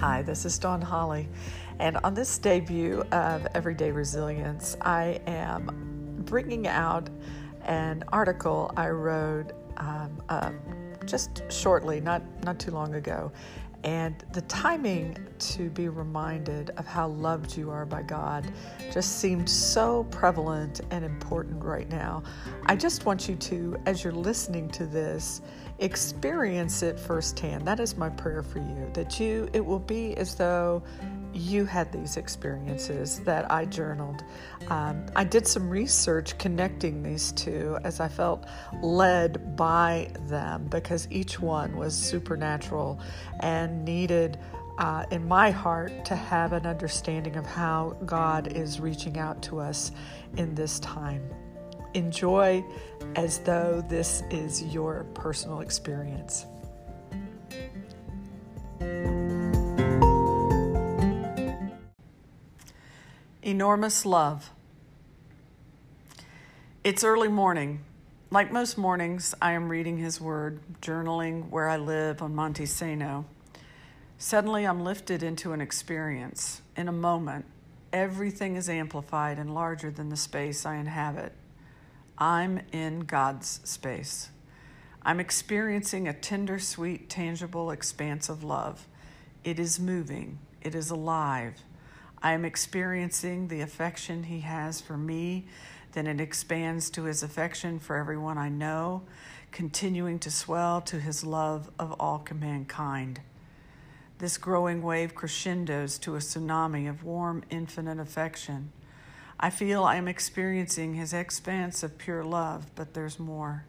Hi, this is Dawn Holly, and on this debut of Everyday Resilience, I am bringing out an article I wrote um, uh, just shortly, not not too long ago, and the timing to be reminded of how loved you are by God just seemed so prevalent and important right now. I just want you to, as you're listening to this, experience it firsthand. That is my prayer for you, that you, it will be as though you had these experiences that I journaled. Um, I did some research connecting these two as I felt led by them because each one was supernatural and needed. Uh, in my heart, to have an understanding of how God is reaching out to us in this time. Enjoy as though this is your personal experience. Enormous love. It's early morning. Like most mornings, I am reading His Word, journaling where I live on Monte Sano. Suddenly, I'm lifted into an experience. In a moment, everything is amplified and larger than the space I inhabit. I'm in God's space. I'm experiencing a tender, sweet, tangible expanse of love. It is moving, it is alive. I am experiencing the affection He has for me, then it expands to His affection for everyone I know, continuing to swell to His love of all mankind. This growing wave crescendos to a tsunami of warm, infinite affection. I feel I am experiencing His expanse of pure love, but there's more.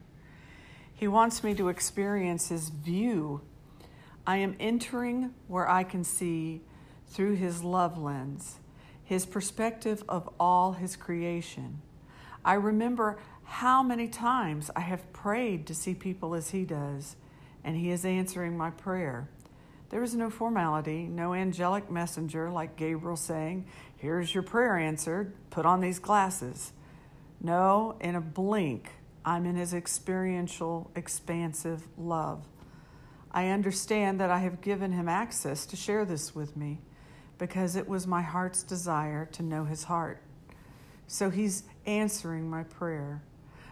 He wants me to experience His view. I am entering where I can see through his love lens, his perspective of all his creation. I remember how many times I have prayed to see people as he does, and he is answering my prayer. There is no formality, no angelic messenger like Gabriel saying, Here's your prayer answered, put on these glasses. No, in a blink, I'm in his experiential, expansive love. I understand that I have given him access to share this with me because it was my heart's desire to know his heart. So he's answering my prayer.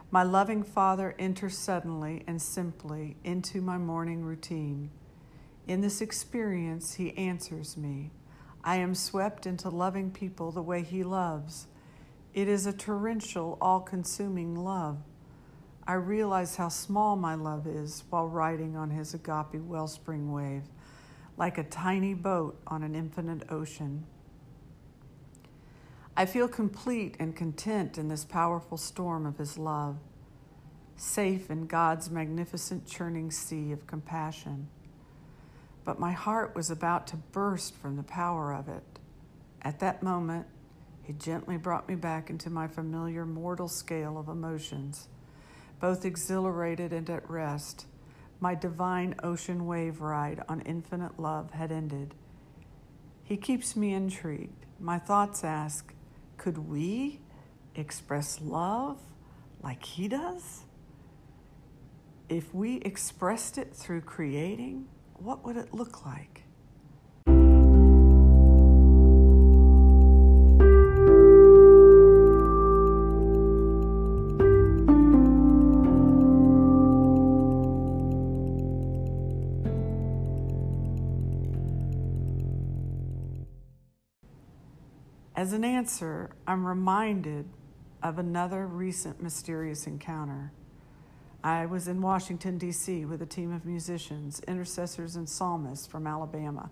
My loving Father enters suddenly and simply into my morning routine. In this experience, he answers me. I am swept into loving people the way he loves. It is a torrential, all consuming love. I realize how small my love is while riding on his agape wellspring wave like a tiny boat on an infinite ocean. I feel complete and content in this powerful storm of His love, safe in God's magnificent churning sea of compassion. But my heart was about to burst from the power of it. At that moment, He gently brought me back into my familiar mortal scale of emotions, both exhilarated and at rest my divine ocean wave ride on infinite love had ended. He keeps me intrigued. My thoughts ask could we express love like he does? If we expressed it through creating, what would it look like? As an answer, I'm reminded of another recent mysterious encounter. I was in Washington, D.C., with a team of musicians, intercessors, and psalmists from Alabama.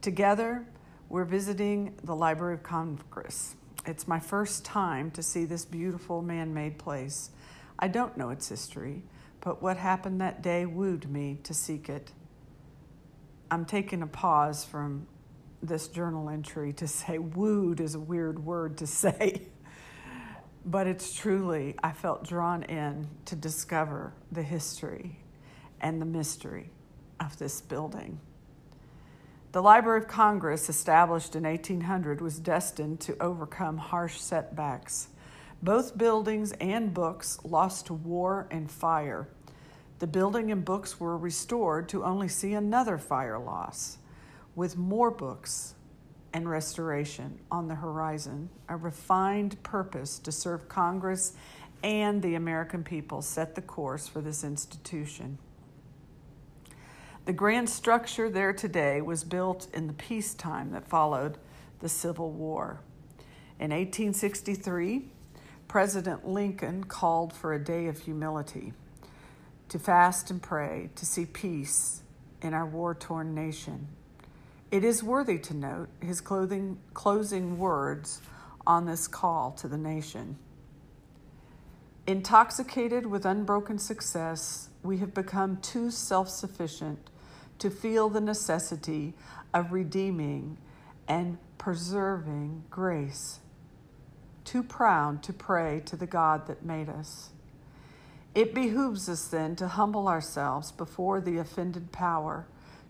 Together, we're visiting the Library of Congress. It's my first time to see this beautiful man made place. I don't know its history, but what happened that day wooed me to seek it. I'm taking a pause from this journal entry to say wooed is a weird word to say. but it's truly, I felt drawn in to discover the history and the mystery of this building. The Library of Congress, established in 1800, was destined to overcome harsh setbacks. Both buildings and books lost to war and fire. The building and books were restored to only see another fire loss. With more books and restoration on the horizon. A refined purpose to serve Congress and the American people set the course for this institution. The grand structure there today was built in the peacetime that followed the Civil War. In 1863, President Lincoln called for a day of humility, to fast and pray, to see peace in our war torn nation. It is worthy to note his clothing, closing words on this call to the nation. Intoxicated with unbroken success, we have become too self sufficient to feel the necessity of redeeming and preserving grace too proud to pray to the God that made us. It behooves us then to humble ourselves before the offended power,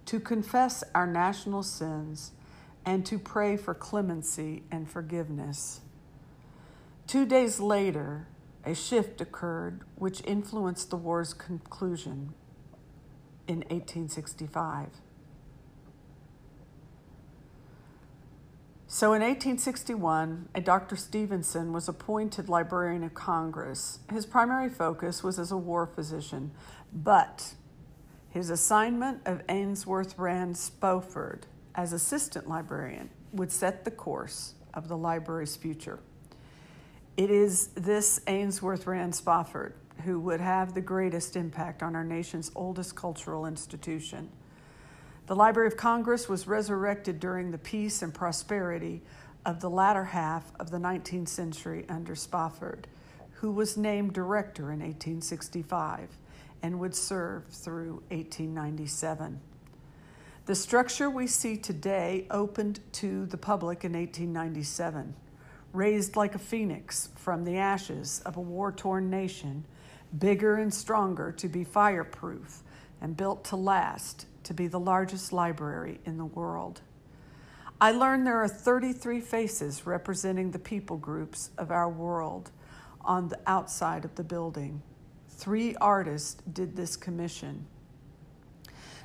to confess our national sins, and to pray for clemency and forgiveness. Two days later, a shift occurred which influenced the war's conclusion in 1865. So in 1861, a Dr. Stephenson was appointed Librarian of Congress. His primary focus was as a war physician, but his assignment of Ainsworth Rand Spofford as assistant librarian would set the course of the library's future. It is this Ainsworth Rand Spofford who would have the greatest impact on our nation's oldest cultural institution. The Library of Congress was resurrected during the peace and prosperity of the latter half of the 19th century under Spofford, who was named director in 1865 and would serve through 1897. The structure we see today opened to the public in 1897, raised like a phoenix from the ashes of a war torn nation, bigger and stronger to be fireproof and built to last to be the largest library in the world. I learned there are 33 faces representing the people groups of our world on the outside of the building. Three artists did this commission.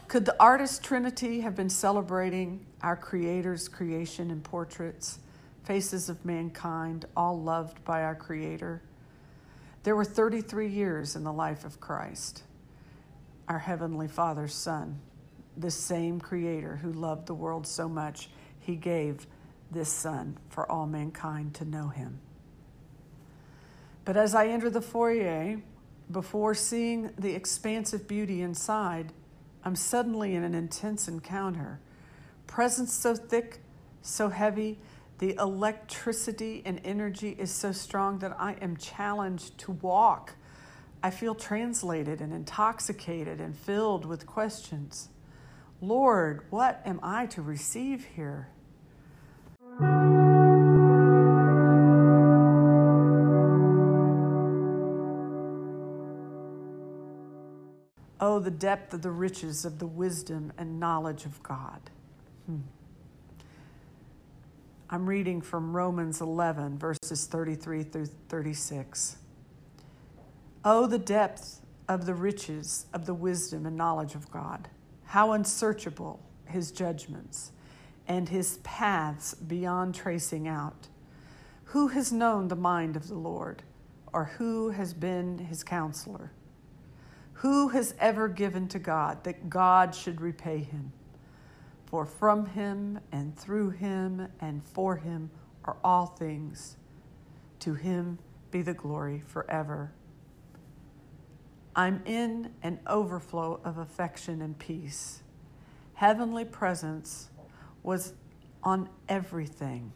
Could the artist trinity have been celebrating our Creator's creation in portraits, faces of mankind, all loved by our Creator? There were 33 years in the life of Christ, our Heavenly Father's Son the same Creator who loved the world so much, he gave this Son for all mankind to know him. But as I enter the foyer, before seeing the expansive beauty inside, I'm suddenly in an intense encounter. Presence so thick, so heavy, the electricity and energy is so strong that I am challenged to walk. I feel translated and intoxicated and filled with questions. Lord, what am I to receive here? Oh, the depth of the riches of the wisdom and knowledge of God. Hmm. I'm reading from Romans 11, verses 33 through 36. Oh, the depth of the riches of the wisdom and knowledge of God. How unsearchable his judgments and his paths beyond tracing out. Who has known the mind of the Lord, or who has been his counselor? Who has ever given to God that God should repay him? For from him and through him and for him are all things. To him be the glory forever. I'm in an overflow of affection and peace. Heavenly presence was on everything.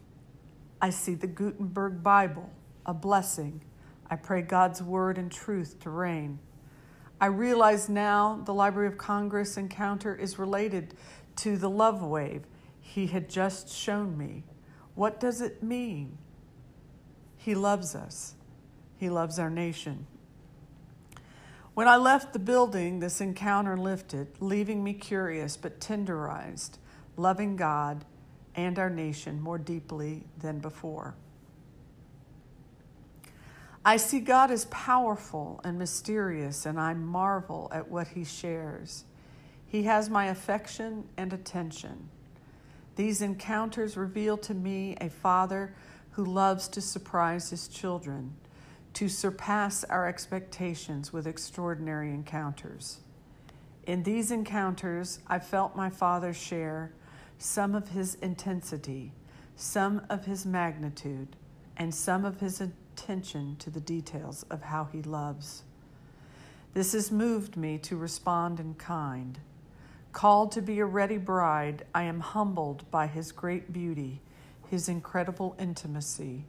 I see the Gutenberg Bible, a blessing. I pray God's word and truth to reign. I realize now the Library of Congress encounter is related to the love wave he had just shown me. What does it mean? He loves us. He loves our nation. When I left the building, this encounter lifted, leaving me curious but tenderized, loving God and our nation more deeply than before. I see God as powerful and mysterious, and I marvel at what He shares. He has my affection and attention. These encounters reveal to me a Father who loves to surprise his children, to surpass our expectations with extraordinary encounters. In these encounters, I felt my Father share some of his intensity, some of his magnitude, and some of his attention to the details of how he loves. This has moved me to respond in kind. Called to be a ready bride, I am humbled by his great beauty, his incredible intimacy,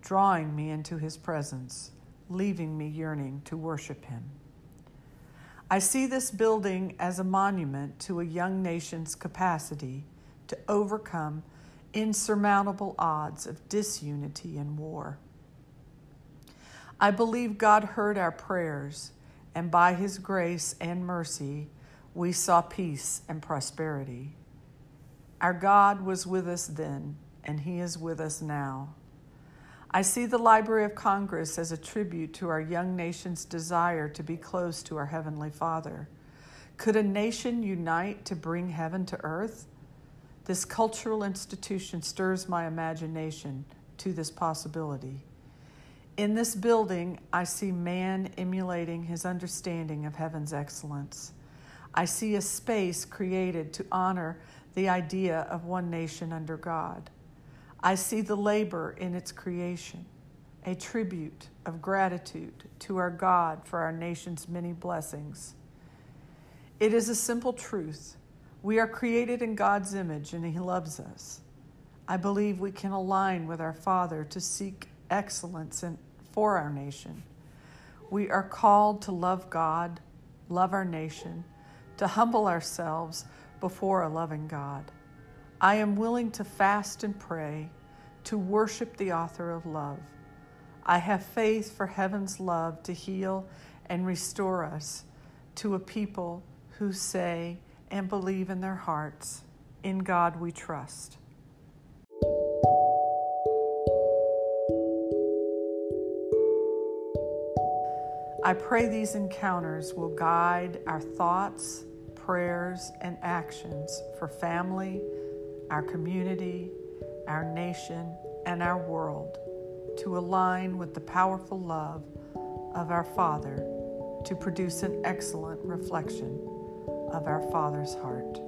drawing me into his presence, leaving me yearning to worship him. I see this building as a monument to a young nation's capacity to overcome insurmountable odds of disunity and war. I believe God heard our prayers, and by his grace and mercy, we saw peace and prosperity. Our God was with us then, and he is with us now. I see the Library of Congress as a tribute to our young nation's desire to be close to our Heavenly Father. Could a nation unite to bring heaven to earth? This cultural institution stirs my imagination to this possibility. In this building, I see man emulating his understanding of heaven's excellence. I see a space created to honor the idea of one nation under God. I see the labor in its creation, a tribute of gratitude to our God for our nation's many blessings. It is a simple truth. We are created in God's image and He loves us. I believe we can align with our Father to seek excellence in, for our nation. We are called to love God, love our nation, to humble ourselves before a loving God. I am willing to fast and pray, to worship the author of love. I have faith for heaven's love to heal and restore us to a people who say and believe in their hearts, In God we trust. I pray these encounters will guide our thoughts, prayers, and actions for family our community, our nation, and our world to align with the powerful love of our Father to produce an excellent reflection of our Father's heart.